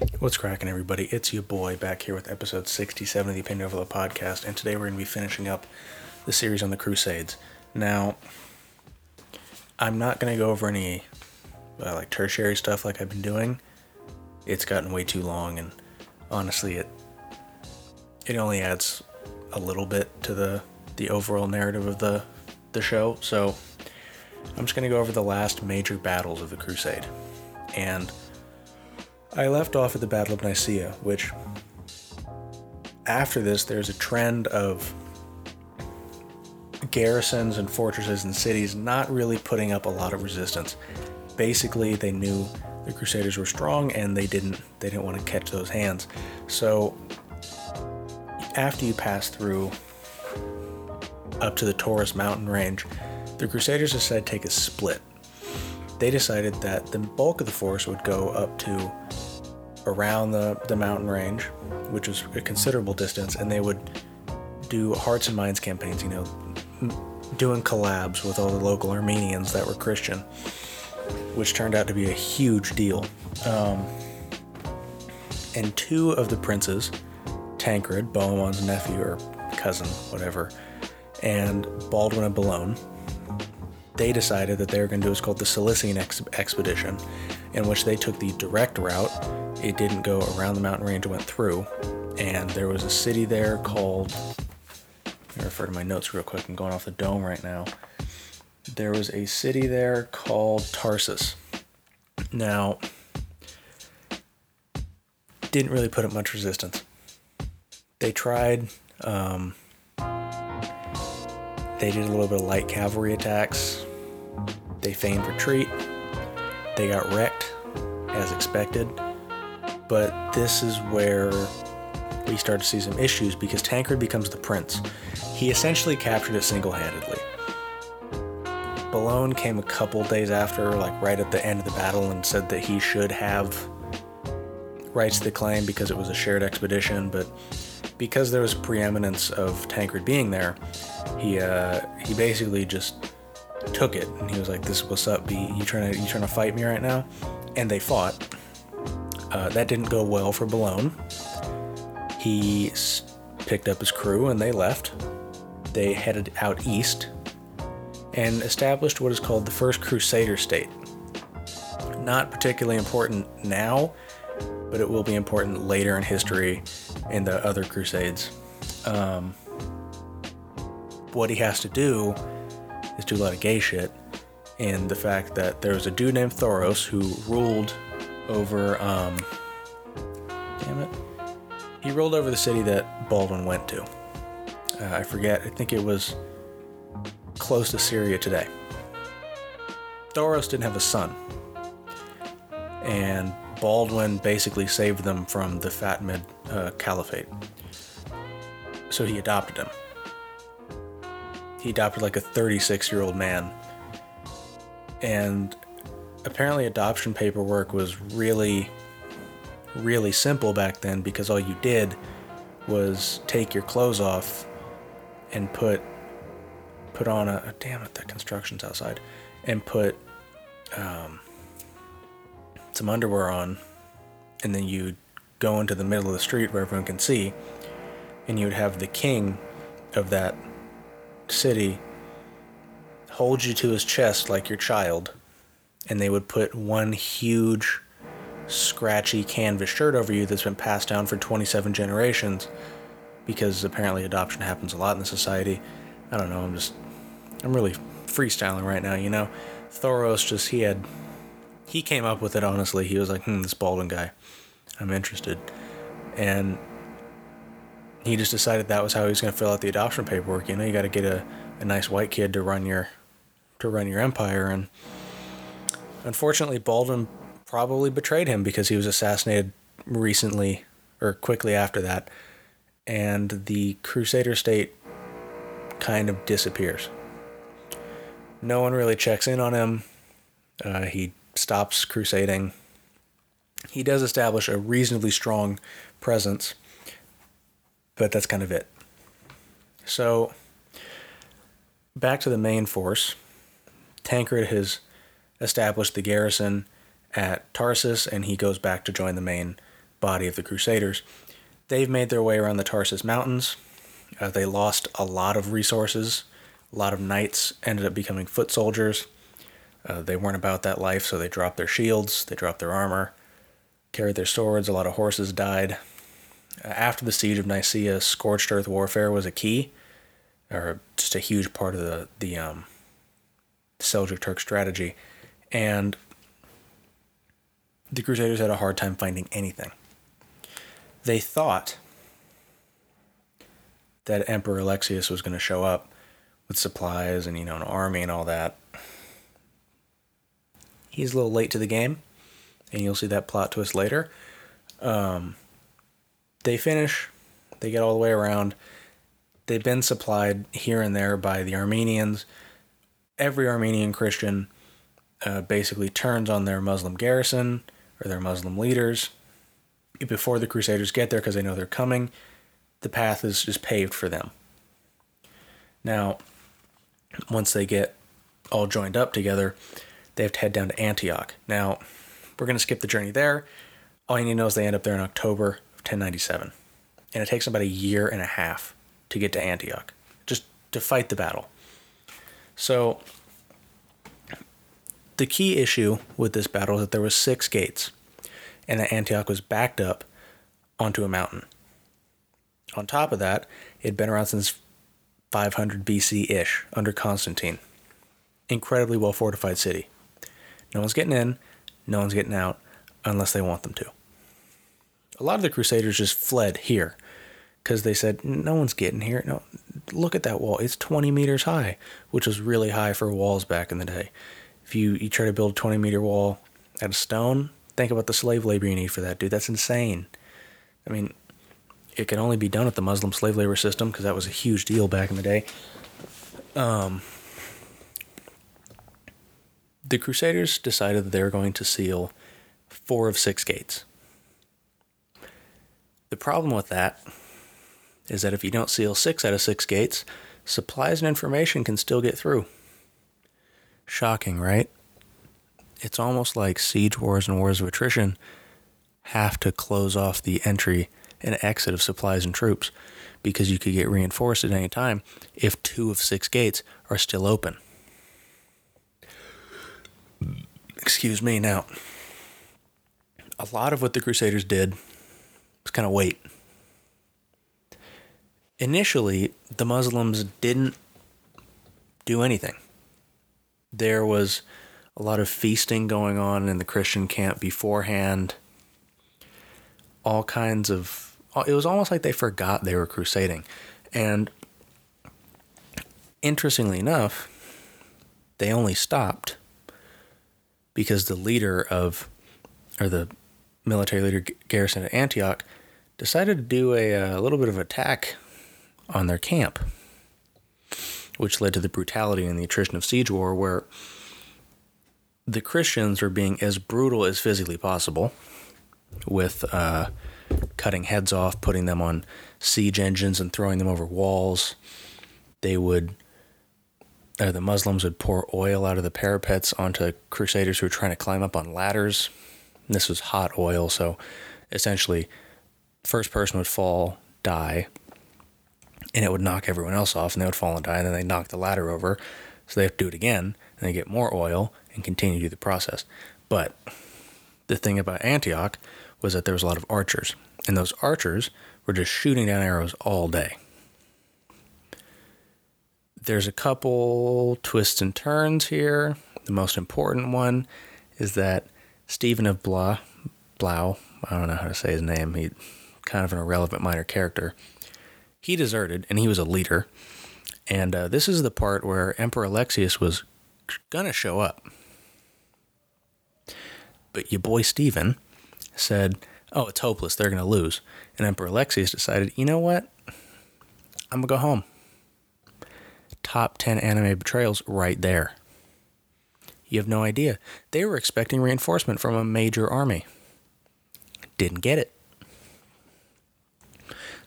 What's cracking, everybody? It's your boy back here with episode 67 of the Opinion Overload podcast, and today we're going to be finishing up the series on the Crusades. Now, I'm not going to go over any uh, like tertiary stuff like I've been doing. It's gotten way too long, and honestly, it it only adds a little bit to the the overall narrative of the the show. So, I'm just going to go over the last major battles of the Crusade, and I left off at the Battle of Nicaea, which after this, there's a trend of garrisons and fortresses and cities not really putting up a lot of resistance. Basically, they knew the Crusaders were strong and they didn't they didn't want to catch those hands. So after you pass through up to the Taurus mountain range, the Crusaders decided to take a split. They decided that the bulk of the force would go up to around the, the mountain range, which was a considerable distance, and they would do hearts and minds campaigns, you know, doing collabs with all the local Armenians that were Christian, which turned out to be a huge deal. Um, and two of the princes, Tancred, Bohemond's nephew or cousin, whatever, and Baldwin of Boulogne, they decided that they were going to do what's called the Cilician ex- expedition, in which they took the direct route. It didn't go around the mountain range, it went through. And there was a city there called I refer to my notes real quick. I'm going off the dome right now. There was a city there called Tarsus. Now, didn't really put up much resistance. They tried. Um, they did a little bit of light cavalry attacks. They feigned retreat. They got wrecked, as expected. But this is where we start to see some issues because Tancred becomes the prince. He essentially captured it single handedly. Boulogne came a couple days after, like right at the end of the battle, and said that he should have rights to the claim because it was a shared expedition, but because there was preeminence of Tancred being there, he uh, he basically just took it and he was like, "This is what's up, B. You trying to you trying to fight me right now?" And they fought. Uh, that didn't go well for Boulogne. He picked up his crew and they left. They headed out east and established what is called the First Crusader State. Not particularly important now, but it will be important later in history in the other Crusades. Um, what he has to do is do a lot of gay shit, and the fact that there was a dude named Thoros who ruled over. Um, damn it. He ruled over the city that Baldwin went to. Uh, I forget, I think it was close to Syria today. Thoros didn't have a son. And Baldwin basically saved them from the Fatimid uh, Caliphate. So he adopted him. He adopted like a 36 year old man. And apparently, adoption paperwork was really, really simple back then because all you did was take your clothes off and put put on a damn it the construction's outside and put um, some underwear on and then you'd go into the middle of the street where everyone can see and you'd have the king of that city hold you to his chest like your child and they would put one huge scratchy canvas shirt over you that's been passed down for 27 generations because apparently adoption happens a lot in the society. I don't know, I'm just I'm really freestyling right now, you know. Thoros just he had he came up with it honestly. He was like, "Hmm, this Baldwin guy. I'm interested." And he just decided that was how he was going to fill out the adoption paperwork. You know, you got to get a, a nice white kid to run your to run your empire and unfortunately Baldwin probably betrayed him because he was assassinated recently or quickly after that and the Crusader state kind of disappears. No one really checks in on him. Uh, he stops crusading. He does establish a reasonably strong presence, but that's kind of it. So, back to the main force. Tancred has established the garrison at Tarsus, and he goes back to join the main body of the Crusaders. They've made their way around the Tarsus Mountains. Uh, they lost a lot of resources. A lot of knights ended up becoming foot soldiers. Uh, they weren't about that life, so they dropped their shields, they dropped their armor, carried their swords. A lot of horses died. Uh, after the siege of Nicaea, scorched earth warfare was a key, or just a huge part of the the um, Seljuk Turk strategy, and the Crusaders had a hard time finding anything. They thought that Emperor Alexius was going to show up with supplies and you know an army and all that. He's a little late to the game, and you'll see that plot twist later. Um, they finish, they get all the way around. They've been supplied here and there by the Armenians. Every Armenian Christian uh, basically turns on their Muslim garrison or their Muslim leaders before the Crusaders get there because they know they're coming. The path is just paved for them. Now, once they get all joined up together, they have to head down to Antioch. Now, we're going to skip the journey there. All you need to know is they end up there in October of 1097. And it takes about a year and a half to get to Antioch, just to fight the battle. So, the key issue with this battle is that there was six gates, and that Antioch was backed up onto a mountain. On top of that, it had been around since 500 BC ish under Constantine. Incredibly well fortified city. No one's getting in, no one's getting out unless they want them to. A lot of the Crusaders just fled here because they said, no one's getting here. No, look at that wall. It's 20 meters high, which was really high for walls back in the day. If you, you try to build a 20 meter wall out of stone, think about the slave labor you need for that, dude. That's insane. I mean, it can only be done at the Muslim slave labor system because that was a huge deal back in the day. Um, the Crusaders decided that they were going to seal four of six gates. The problem with that is that if you don't seal six out of six gates, supplies and information can still get through. Shocking, right? It's almost like siege wars and wars of attrition have to close off the entry and exit of supplies and troops because you could get reinforced at any time if two of six gates are still open. Excuse me. Now, a lot of what the Crusaders did was kind of wait. Initially, the Muslims didn't do anything. There was a lot of feasting going on in the Christian camp beforehand. All kinds of. It was almost like they forgot they were crusading. And interestingly enough, they only stopped because the leader of, or the military leader garrison at Antioch, decided to do a, a little bit of attack on their camp, which led to the brutality and the attrition of siege war, where the Christians were being as brutal as physically possible with uh, cutting heads off, putting them on siege engines, and throwing them over walls. They would uh, the Muslims would pour oil out of the parapets onto crusaders who were trying to climb up on ladders. And this was hot oil, so essentially, first person would fall, die, and it would knock everyone else off, and they would fall and die, and then they knock the ladder over, so they have to do it again, and they get more oil and continue to do the process. But the thing about Antioch was that there was a lot of archers, and those archers were just shooting down arrows all day there's a couple twists and turns here. The most important one is that Stephen of Blau, Blau, I don't know how to say his name. He kind of an irrelevant minor character. He deserted, and he was a leader. And uh, this is the part where Emperor Alexius was gonna show up, but your boy Stephen said, "Oh, it's hopeless. They're gonna lose." And Emperor Alexius decided, "You know what? I'm gonna go home." top 10 anime betrayals right there. You have no idea. They were expecting reinforcement from a major army. Didn't get it.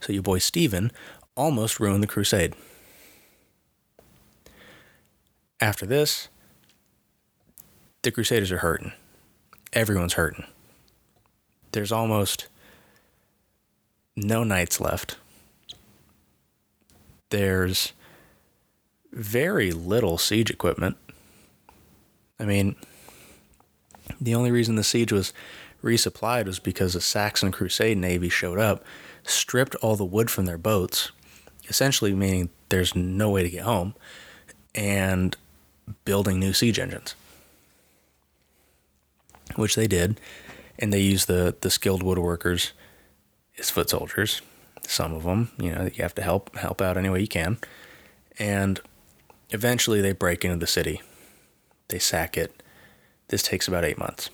So your boy Stephen almost ruined the crusade. After this, the Crusaders are hurting. Everyone's hurting. There's almost no knights left. There's very little siege equipment. I mean, the only reason the siege was resupplied was because the Saxon Crusade navy showed up, stripped all the wood from their boats, essentially meaning there's no way to get home, and building new siege engines. Which they did, and they used the, the skilled woodworkers as foot soldiers. Some of them, you know, you have to help help out any way you can. And eventually they break into the city. They sack it. This takes about eight months.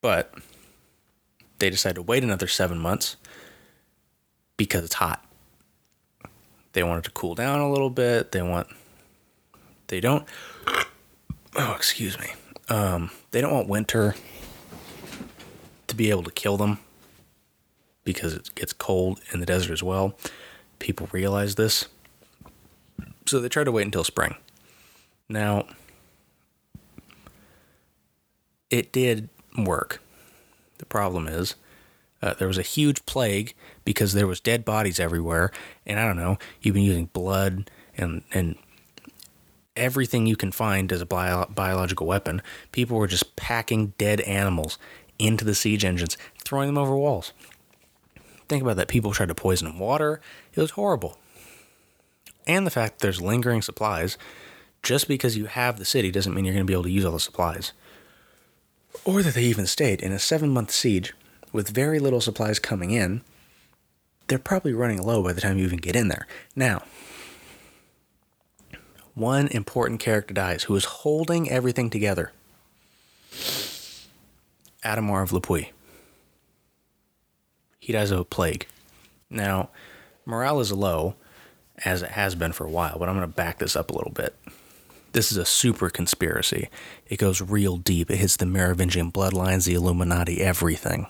But they decide to wait another seven months because it's hot. They want it to cool down a little bit. They want, they don't, oh, excuse me. Um, they don't want winter to be able to kill them because it gets cold in the desert as well. People realize this. So they try to wait until spring. Now, it did work. The problem is, uh, there was a huge plague because there was dead bodies everywhere, and I don't know. You've been using blood and and everything you can find as a bio- biological weapon. People were just packing dead animals into the siege engines, throwing them over walls. Think about that. People tried to poison water. It was horrible. And the fact that there's lingering supplies. Just because you have the city doesn't mean you're going to be able to use all the supplies or that they even stayed in a seven month siege with very little supplies coming in, they're probably running low by the time you even get in there. Now, one important character dies who is holding everything together Adhemar of Le Puy. He dies of a plague. Now, morale is low, as it has been for a while, but I'm going to back this up a little bit. This is a super conspiracy. It goes real deep. It hits the Merovingian bloodlines, the Illuminati, everything.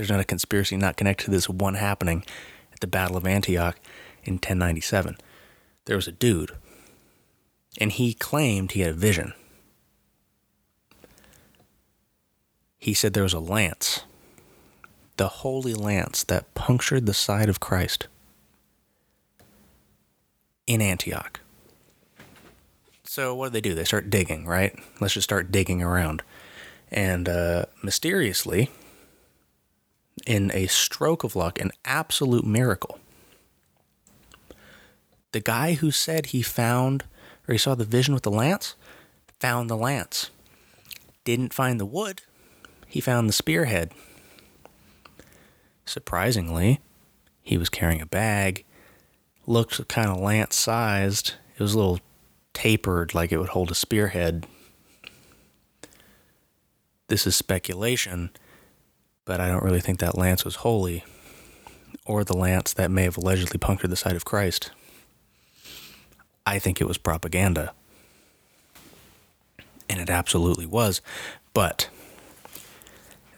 There's not a conspiracy not connected to this one happening at the Battle of Antioch in 1097. There was a dude, and he claimed he had a vision. He said there was a lance, the holy lance that punctured the side of Christ in Antioch. So what do they do? They start digging, right? Let's just start digging around. And uh, mysteriously, in a stroke of luck, an absolute miracle, the guy who said he found or he saw the vision with the lance found the lance. Didn't find the wood, he found the spearhead. Surprisingly, he was carrying a bag, looked kind of lance sized. It was a little tapered like it would hold a spearhead. This is speculation, but I don't really think that lance was holy, or the lance that may have allegedly punctured the side of Christ. I think it was propaganda. And it absolutely was. But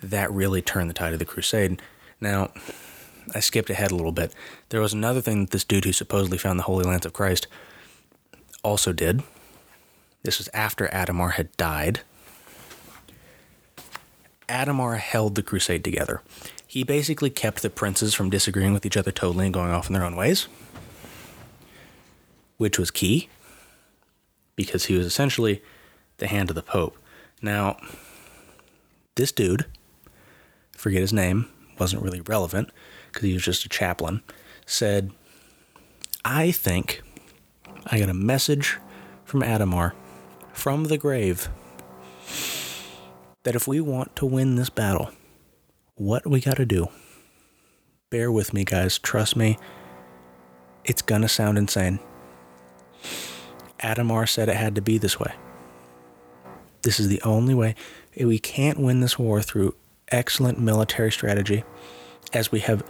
that really turned the tide of the crusade. Now, I skipped ahead a little bit. There was another thing that this dude who supposedly found the Holy Lance of Christ also did. This was after Adhemar had died. Adhemar held the crusade together. He basically kept the princes from disagreeing with each other totally and going off in their own ways, which was key because he was essentially the hand of the Pope. Now, this dude, forget his name, wasn't really relevant because he was just a chaplain, said, I think I got a message from Adhemar from the grave that if we want to win this battle, what we got to do, bear with me, guys, trust me, it's gonna sound insane. Adhemar said it had to be this way. This is the only way. We can't win this war through excellent military strategy, as we have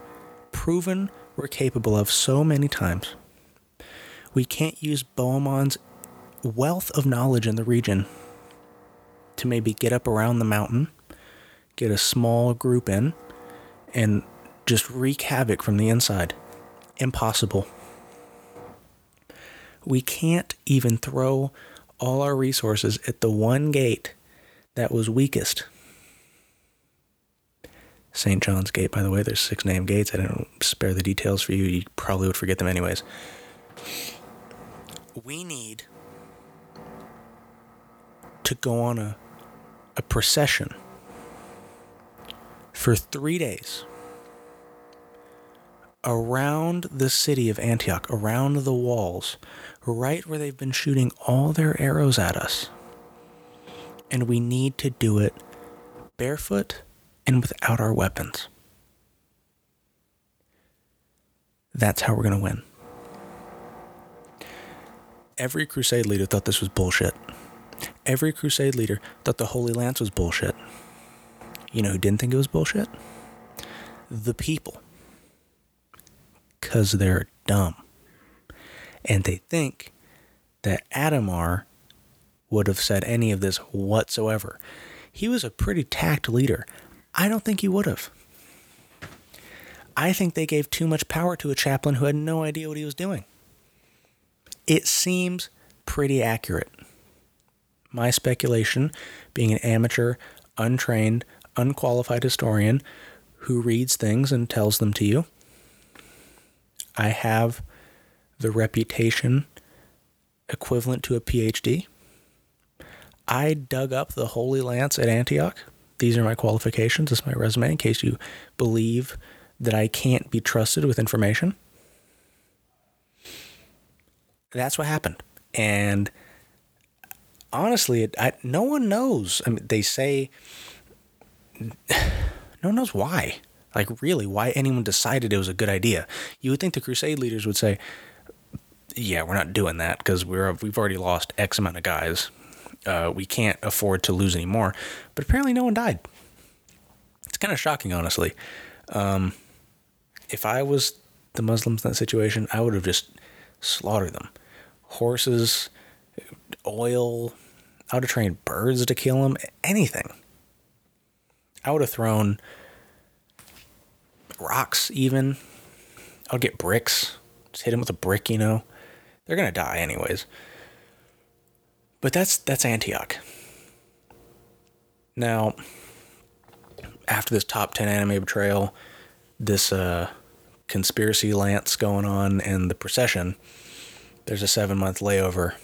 proven we're capable of so many times we can't use Bohemond's wealth of knowledge in the region to maybe get up around the mountain, get a small group in, and just wreak havoc from the inside. Impossible. We can't even throw all our resources at the one gate that was weakest. St. John's Gate, by the way. There's six named gates. I didn't spare the details for you. You probably would forget them anyways. We need to go on a, a procession for three days around the city of Antioch, around the walls, right where they've been shooting all their arrows at us. And we need to do it barefoot and without our weapons. That's how we're going to win. Every crusade leader thought this was bullshit. Every crusade leader thought the Holy Lance was bullshit. You know who didn't think it was bullshit? The people. Because they're dumb. And they think that Adhemar would have said any of this whatsoever. He was a pretty tact leader. I don't think he would have. I think they gave too much power to a chaplain who had no idea what he was doing. It seems pretty accurate. My speculation, being an amateur, untrained, unqualified historian who reads things and tells them to you, I have the reputation equivalent to a PhD. I dug up the Holy Lance at Antioch. These are my qualifications. This is my resume in case you believe that I can't be trusted with information. That's what happened. And honestly, it, I, no one knows. I mean, they say no one knows why. Like, really, why anyone decided it was a good idea. You would think the Crusade leaders would say, yeah, we're not doing that because we're we've already lost X amount of guys. Uh, we can't afford to lose any more. But apparently, no one died. It's kind of shocking, honestly. Um, if I was the Muslims in that situation, I would have just slaughtered them. Horses, oil. I would have trained birds to kill them. Anything. I would have thrown rocks, even. I would get bricks. Just hit him with a brick, you know. They're gonna die anyways. But that's that's Antioch. Now, after this top ten anime betrayal, this uh, conspiracy lance going on, and the procession, there's a seven month layover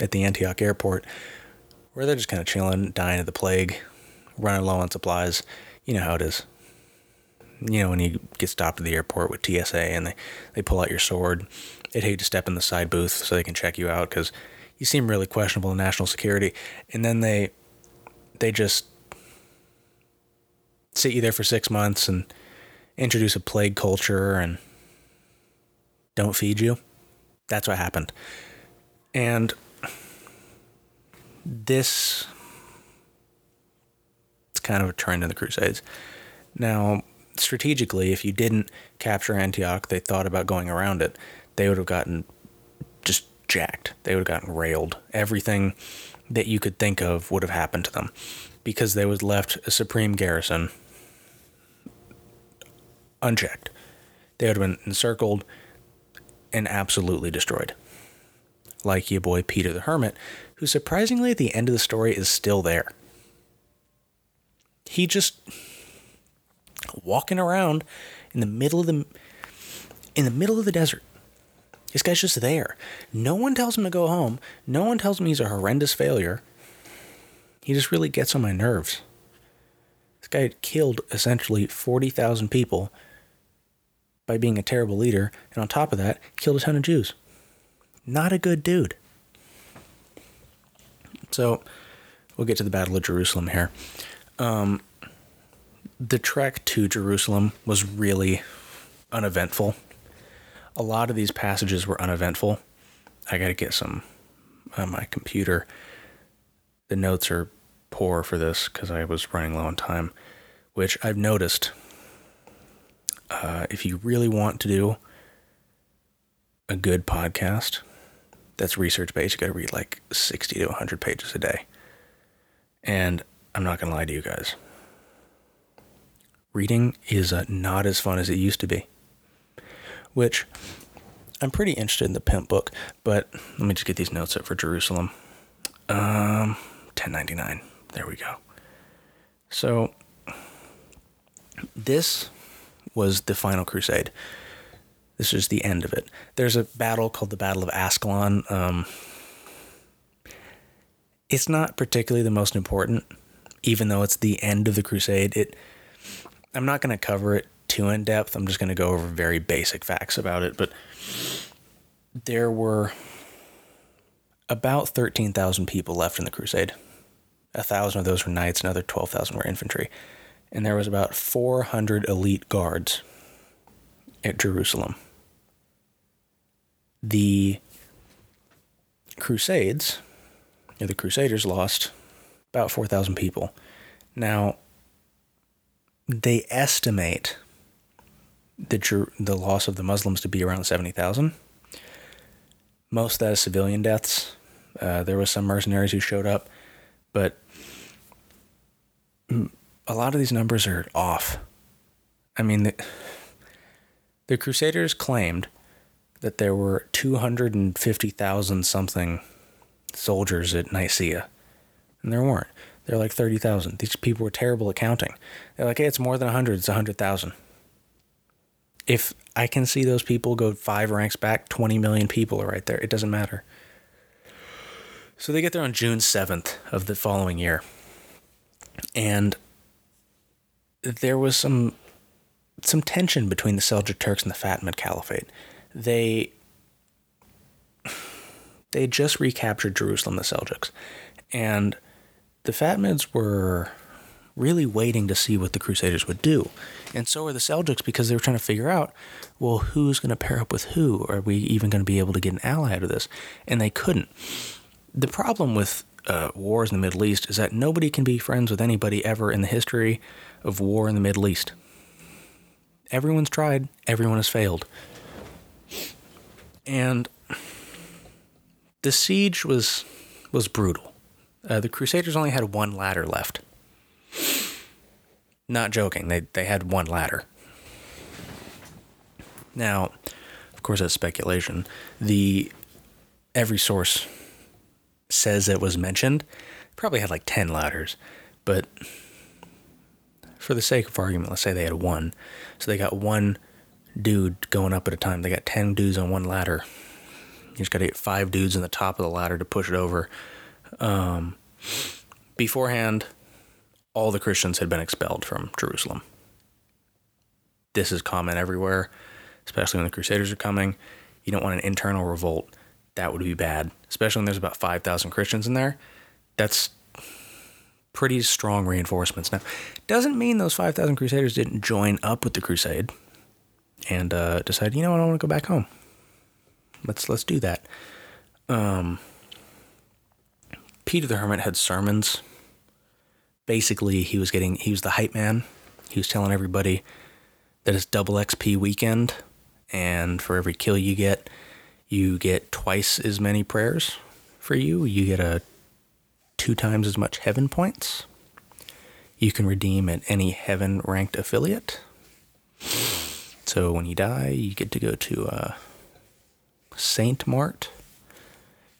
at the Antioch airport where they're just kind of chilling, dying of the plague, running low on supplies. You know how it is. You know, when you get stopped at the airport with TSA and they, they pull out your sword, they'd hate to step in the side booth so they can check you out because you seem really questionable in national security. And then they they just sit you there for six months and introduce a plague culture and don't feed you. That's what happened. And this it's kind of a trend in the Crusades. Now, strategically, if you didn't capture Antioch, they thought about going around it. They would have gotten just jacked. They would have gotten railed. Everything that you could think of would have happened to them because they was left a supreme garrison unchecked. They would have been encircled and absolutely destroyed. Like your boy Peter the Hermit, who surprisingly at the end of the story is still there. He just walking around in the middle of the in the middle of the desert. This guy's just there. No one tells him to go home. No one tells him he's a horrendous failure. He just really gets on my nerves. This guy had killed essentially 40,000 people by being a terrible leader, and on top of that, killed a ton of Jews. Not a good dude. So, we'll get to the Battle of Jerusalem here. Um, the trek to Jerusalem was really uneventful. A lot of these passages were uneventful. I got to get some on my computer. The notes are poor for this because I was running low on time, which I've noticed. Uh, if you really want to do a good podcast that's research based, you got to read like 60 to 100 pages a day. And I'm not going to lie to you guys. Reading is uh, not as fun as it used to be. Which I'm pretty interested in the pimp book, but let me just get these notes up for Jerusalem. Um, 1099. There we go. So This was the final crusade. This is the end of it. There's a battle called the Battle of Ascalon. Um, it's not particularly the most important, even though it's the end of the crusade. It. I'm not going to cover it too in depth. I'm just going to go over very basic facts about it. But there were about 13,000 people left in the crusade. A thousand of those were knights, another 12,000 were infantry. And there was about 400 elite guards at Jerusalem. The Crusades, the Crusaders, lost about 4,000 people. Now, they estimate the the loss of the Muslims to be around 70,000. Most of that is civilian deaths. Uh, there was some mercenaries who showed up, but a lot of these numbers are off. I mean, the, the Crusaders claimed that there were 250,000 something soldiers at Nicaea, and there weren't. They're like 30,000. These people were terrible at counting. They're like, hey, it's more than 100, it's 100,000 if I can see those people go five ranks back, 20 million people are right there. It doesn't matter. So they get there on June 7th of the following year. And there was some some tension between the Seljuk Turks and the Fatimid Caliphate. They they just recaptured Jerusalem, the Seljuks, and the Fatimids were really waiting to see what the Crusaders would do. And so are the Seljuks because they were trying to figure out, well, who's going to pair up with who? Are we even going to be able to get an ally out of this? And they couldn't. The problem with uh, wars in the Middle East is that nobody can be friends with anybody ever in the history of war in the Middle East. Everyone's tried, everyone has failed. And the siege was was brutal. Uh, the Crusaders only had one ladder left. Not joking. They they had one ladder. Now, of course, that's speculation. The every source says it was mentioned. Probably had like ten ladders, but for the sake of argument, let's say they had one. So they got one dude going up at a time. They got ten dudes on one ladder. You just got to get five dudes in the top of the ladder to push it over. Um, beforehand, all the Christians had been expelled from Jerusalem. This is common everywhere, especially when the Crusaders are coming. You don't want an internal revolt. That would be bad, especially when there's about 5,000 Christians in there. That's pretty strong reinforcements. Now, doesn't mean those 5,000 Crusaders didn't join up with the Crusade and uh, decide, you know what, I want to go back home. Let's let's do that. Um, Peter the Hermit had sermons basically he was getting he was the hype man. He was telling everybody that it's double XP weekend, and for every kill you get, you get twice as many prayers for you. You get a two times as much heaven points. You can redeem at any heaven ranked affiliate. So when you die, you get to go to uh, Saint Mart.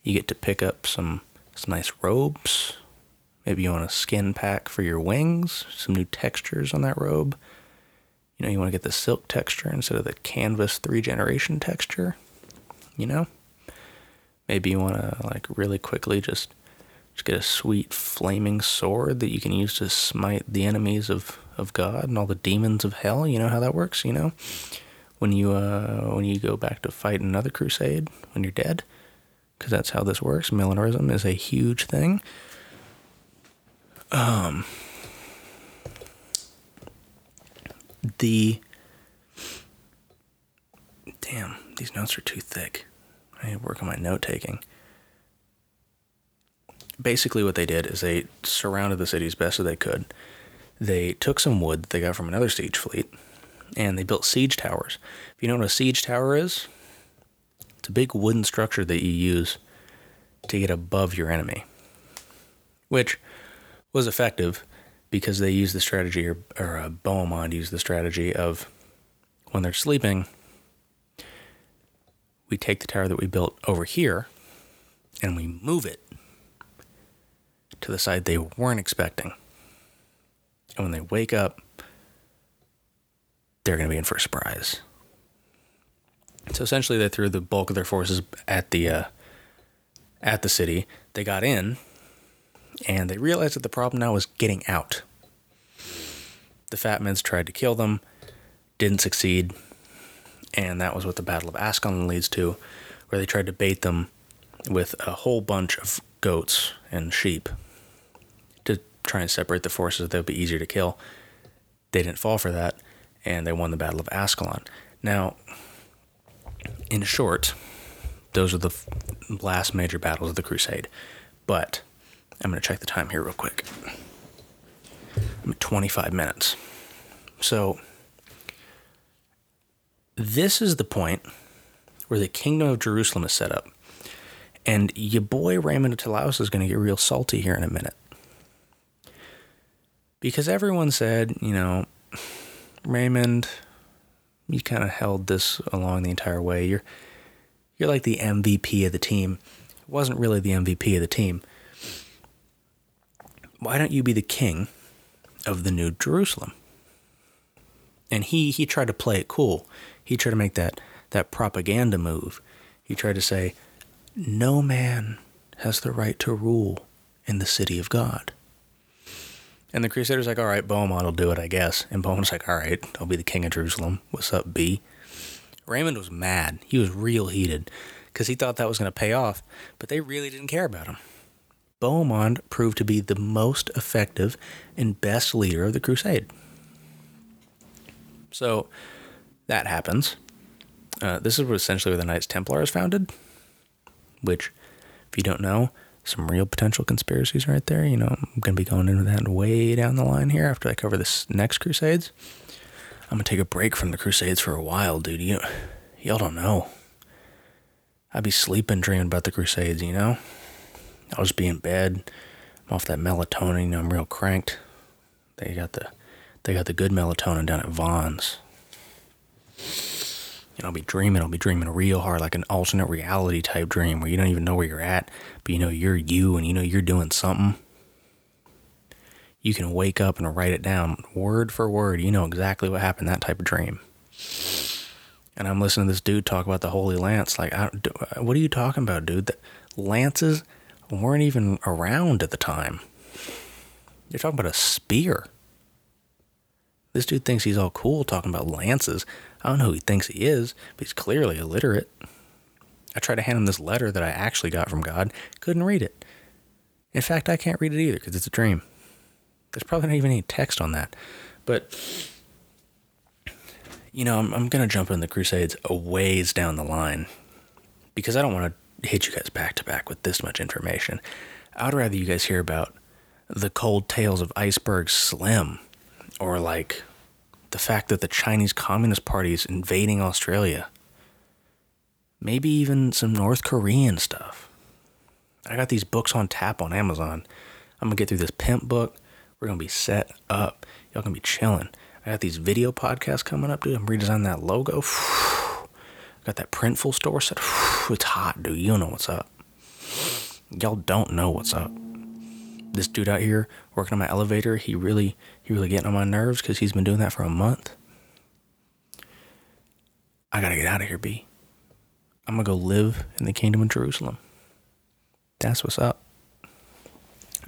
You get to pick up some some nice robes Maybe you want a skin pack for your wings, some new textures on that robe. You know, you want to get the silk texture instead of the canvas three generation texture. You know? Maybe you want to like really quickly just get a sweet flaming sword that you can use to smite the enemies of, of God and all the demons of hell. You know how that works, you know? When you uh when you go back to fight another crusade when you're dead, because that's how this works. Millenarism is a huge thing. Um, the damn, these notes are too thick. I need to work on my note taking. Basically, what they did is they surrounded the city as best as they could. They took some wood that they got from another siege fleet, and they built siege towers. If you know what a siege tower is, it's a big wooden structure that you use to get above your enemy. Which was effective because they used the strategy, or, or uh, Bohemond used the strategy of when they're sleeping, we take the tower that we built over here and we move it to the side they weren't expecting. And when they wake up, they're going to be in for a surprise. So essentially, they threw the bulk of their forces at the uh, at the city. They got in, and they realized that the problem now was getting out. The Fatimids tried to kill them, didn't succeed, and that was what the Battle of Ascalon leads to, where they tried to bait them with a whole bunch of goats and sheep try and separate the forces that would be easier to kill. They didn't fall for that, and they won the Battle of Ascalon. Now, in short, those are the last major battles of the Crusade. But I'm going to check the time here real quick. I'm at 25 minutes. So, this is the point where the kingdom of Jerusalem is set up. And your boy Raymond of Toulouse is going to get real salty here in a minute. Because everyone said, you know, Raymond, you kind of held this along the entire way. You're you're like the MVP of the team. It wasn't really the MVP of the team. Why don't you be the king of the new Jerusalem? And he he tried to play it cool. He tried to make that that propaganda move. He tried to say, "No man has the right to rule in the city of God." And the Crusaders like, all right, Bohemond will do it, I guess. And Bohemond's like, all right, I'll be the king of Jerusalem. What's up, B? Raymond was mad. He was real heated because he thought that was going to pay off, but they really didn't care about him. Bohemond proved to be the most effective and best leader of the crusade. So that happens. Uh, this is essentially where the Knights Templar is founded, which, if you don't know, some real potential conspiracies right there. You know, I'm going to be going into that way down the line here after I cover this next Crusades. I'm going to take a break from the Crusades for a while, dude. You, y'all don't know. I'd be sleeping dreaming about the Crusades, you know? I'll just be in bed. I'm off that melatonin. You know, I'm real cranked. They got the they got the good melatonin down at Vons. And I'll be dreaming. I'll be dreaming real hard, like an alternate reality type dream where you don't even know where you're at, but you know you're you and you know you're doing something. You can wake up and write it down word for word. You know exactly what happened, that type of dream. And I'm listening to this dude talk about the Holy Lance. Like, I, what are you talking about, dude? The lances weren't even around at the time. You're talking about a spear. This dude thinks he's all cool talking about lances. I don't know who he thinks he is, but he's clearly illiterate. I tried to hand him this letter that I actually got from God, couldn't read it. In fact, I can't read it either because it's a dream. There's probably not even any text on that. But, you know, I'm, I'm going to jump in the Crusades a ways down the line because I don't want to hit you guys back to back with this much information. I'd rather you guys hear about the cold tales of Iceberg Slim or like the fact that the Chinese Communist Party is invading Australia. Maybe even some North Korean stuff. I got these books on tap on Amazon. I'm gonna get through this pimp book. We're gonna be set up. Y'all gonna be chilling. I got these video podcasts coming up, dude. I'm redesigning that logo. Got that printful store set. It's hot, dude. You know what's up. Y'all don't know what's up. This dude out here working on my elevator, he really he really getting on my nerves because he's been doing that for a month. I gotta get out of here, B. I'm gonna go live in the kingdom of Jerusalem. That's what's up.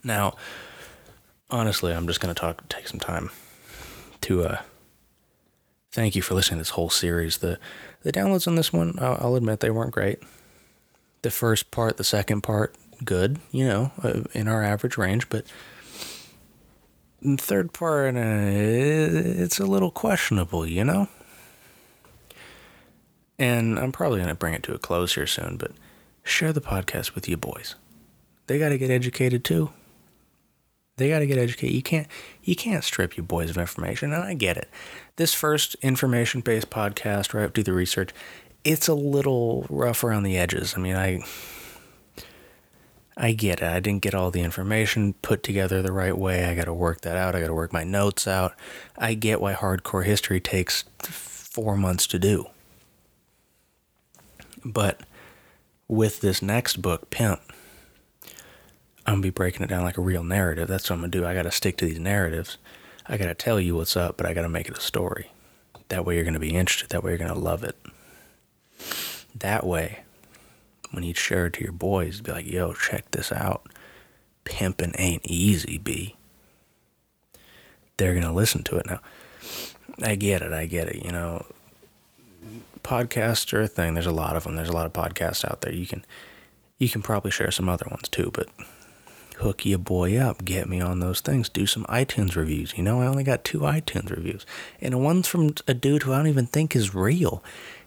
Now, honestly, I'm just gonna talk, take some time to uh, thank you for listening to this whole series. The the downloads on this one, I'll, I'll admit they weren't great. The first part, the second part, good, you know, uh, in our average range, but third part, uh, it's a little questionable, you know? And I'm probably going to bring it to a close here soon, but share the podcast with you boys. They got to get educated too. They got to get educated. You can't you can't strip you boys of information, and I get it. This first information-based podcast, right, do the research. It's a little rough around the edges. I mean, I I get it. I didn't get all the information put together the right way. I got to work that out. I got to work my notes out. I get why hardcore history takes four months to do. But with this next book, Pimp, I'm to be breaking it down like a real narrative. That's what I'm to do. I got to stick to these narratives. I got to tell you what's up, but I got to make it a story. That way you're to be interested. That way you're to love it. That way, when you'd share it to your boys, be like, yo, check this out. Pimping ain't easy, B. They're going to listen to it. Now, I get it. I get it. You know, podcasts are a thing. There's a lot of them. There's a lot of podcasts out there. You can, you can probably share some other ones too, but hook your boy up, get me on those things, do some iTunes reviews. You know, I only got two iTunes reviews, and one's from a dude who I don't even think is real.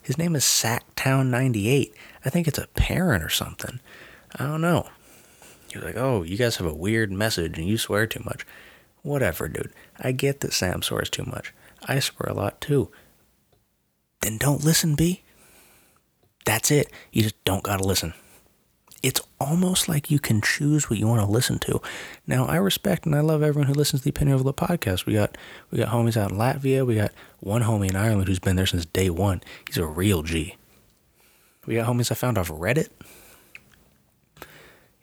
His name is Sacktown98. I think it's a parent or something. I don't know. He's like, oh, you guys have a weird message and you swear too much. Whatever, dude. I get that Sam swears too much. I swear a lot too. Then don't listen, B. That's it. You just don't gotta listen it's almost like you can choose what you want to listen to. Now, I respect and I love everyone who listens to the Opinion Overload podcast. We got we got homies out in Latvia. We got one homie in Ireland who's been there since day one. He's a real G. We got homies I found off Reddit.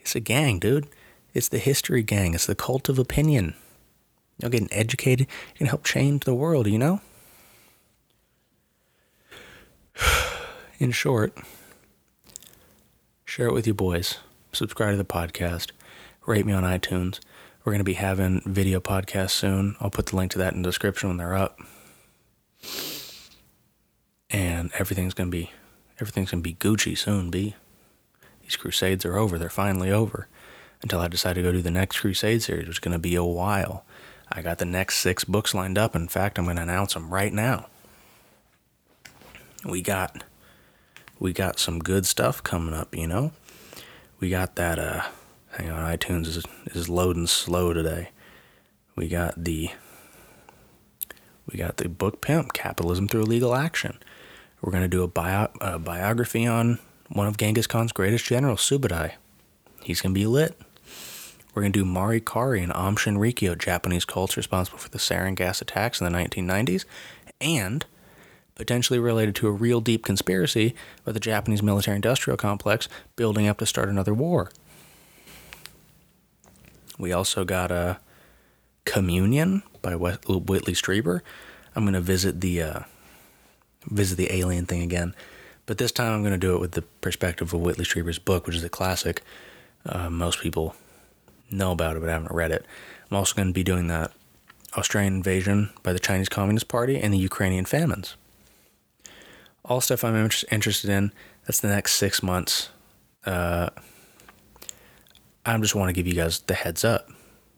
It's a gang, dude. It's the history gang. It's the cult of opinion. You're getting educated. You can help change the world, you know? In short, share it with your boys, subscribe to the podcast, rate me on iTunes. We're going to be having video podcasts soon. I'll put the link to that in the description when they're up. And everything's going to be everything's going to be Gucci soon, B. These crusades are over. They're finally over. Until I decide to go do the next crusade series, which is going to be a while. I got the next 6 books lined up. In fact, I'm going to announce them right now. We got we got some good stuff coming up, you know? We got that, uh, hang on, iTunes is, is loading slow today. We got the, we got the book pimp, Capitalism Through Legal Action. We're going to do a, bio, a biography on one of Genghis Khan's greatest generals, Subutai. He's going to be lit. We're going to do Mari Kari and Aum Shinrikyo, Japanese cults responsible for the sarin gas attacks in the 1990s. And potentially related to a real deep conspiracy by the Japanese military industrial complex building up to start another war. We also got a Communion by Whitley Strieber. I'm going to visit the uh, visit the alien thing again, but this time I'm going to do it with the perspective of Whitley Strieber's book, which is a classic. Uh, most people know about it, but I haven't read it. I'm also going to be doing that Australian invasion by the Chinese Communist Party and the Ukrainian famines all stuff I'm interested in. That's the next six months. Uh, I just want to give you guys the heads up.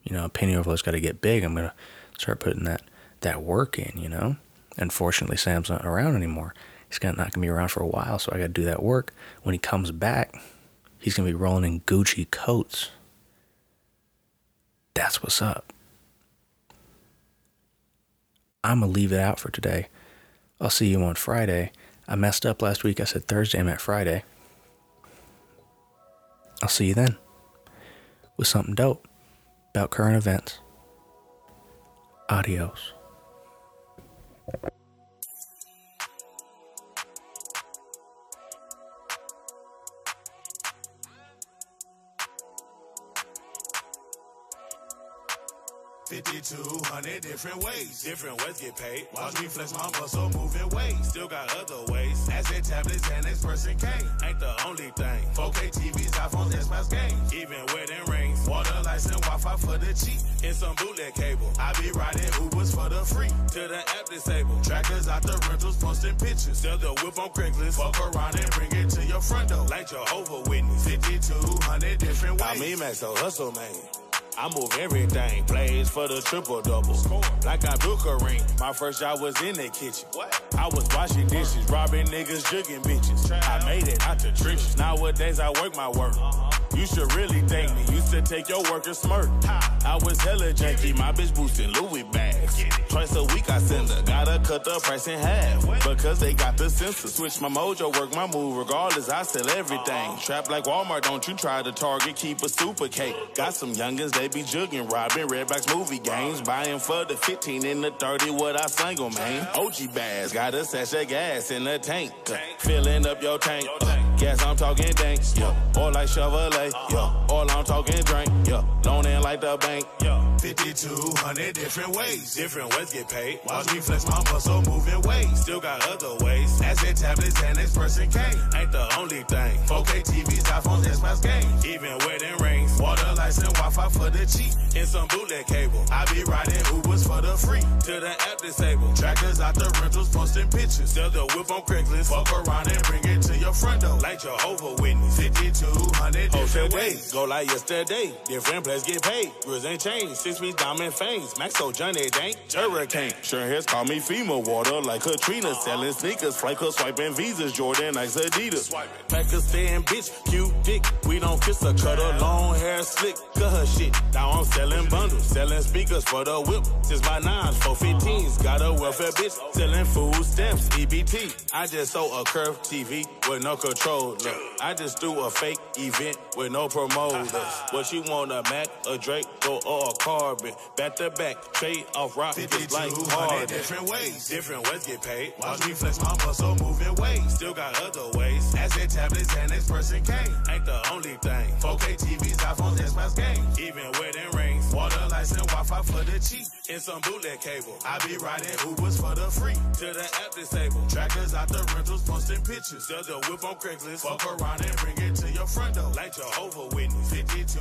You know, Opinion Overload's got to get big. I'm gonna start putting that that work in. You know, unfortunately, Sam's not around anymore. He's not gonna be around for a while, so I got to do that work. When he comes back, he's gonna be rolling in Gucci coats. That's what's up. I'm gonna leave it out for today. I'll see you on Friday. I messed up last week. I said Thursday, I meant Friday. I'll see you then with something dope about current events. Adios. 5200 different ways. Different ways get paid. Watch me flex my muscle moving weight. Still got other ways. Asset tablets and express and cane. Ain't the only thing. 4K TVs, iPhones, Xbox games. Even wedding rings. Water license, Wi-Fi for the cheap. And some bootleg cable. I be riding Ubers for the free. To the app disabled. Trackers out the rentals posting pictures. Sell the whip on Craigslist. Fuck around and bring it to your front door. Like Jehovah Witness. 5200 different ways. I mean, man, so hustle, man. I move everything. Plays for the triple double. Like I book a ring. My first job was in the kitchen. I was washing dishes, robbing niggas, jugging bitches. I made it out the trenches. Nowadays I work my work. You should really thank me. Used to take your work and smirk. I was hella janky. My bitch boosting Louis bags. Twice a week I send her. Gotta cut the price in half. Because they got the sensor. Switch my mojo, work my move. Regardless, I sell everything. Trap like Walmart, don't you try to target. Keep a super cake. Got some youngins, they be jugging. Robbing Redbox movie games. Buying for the 15 and the 30. What I single, man. OG bags. Got a sachet gas in the tank. Filling up your tank. Gas, I'm talking dank. Yeah. Or like Chevrolet. Yeah. All I'm talking drink. Yeah. Loaning like the bank. Yeah. 5200 different ways. Different ways get paid. Watch me flex my muscle moving ways. Still got other ways. Asset tablets and experts and cane. Ain't the only thing. 4K TVs, iPhones, Xbox games. Even wedding rings. Water lights and Wi-Fi for the cheap. And some bootleg cable. I be riding Ubers for the free. To the app disabled. Trackers out the rentals posting pictures. Sell the whip on Craigslist. Fuck around and bring it to your front door. Like Jehovah Witness. 5200 different ways. Go like yesterday. Different place get paid. Grills ain't changed. Feet diamond fangs. Maxo Johnny Dank. Hurricane. Sure has called me FEMA water like Katrina. Selling sneakers. Flight swiping visas. Jordan Nikes Adidas. Pakistan bitch. Cute dick. We don't kiss her. Cut her long hair slick. Cut her shit. Now I'm selling bundles. Selling speakers for the whip. Since my nines. 415s. Got a welfare bitch. Selling food stamps. EBT. I just sold a curved TV with no controller. I just threw a fake event with no promoters. What you want, a Mac, a Drake, or a Carbon? Back to back, trade off rockets like hard. Different ways, different ways get paid. Watch me flex my muscle moving ways. Still got other ways. Asset tablets and experts and cane. Ain't the only thing. 4K TVs, iPhones, Xbox games. Even wedding rings. Water lights and Wi-Fi for the cheap. And some bootleg cable. I be riding Ubers for the free. To the app disabled. Trackers out the rentals posting pictures. Sell the whip on Craigslist. Fuck around and bring it to your front door. Like Jehovah Witness. 52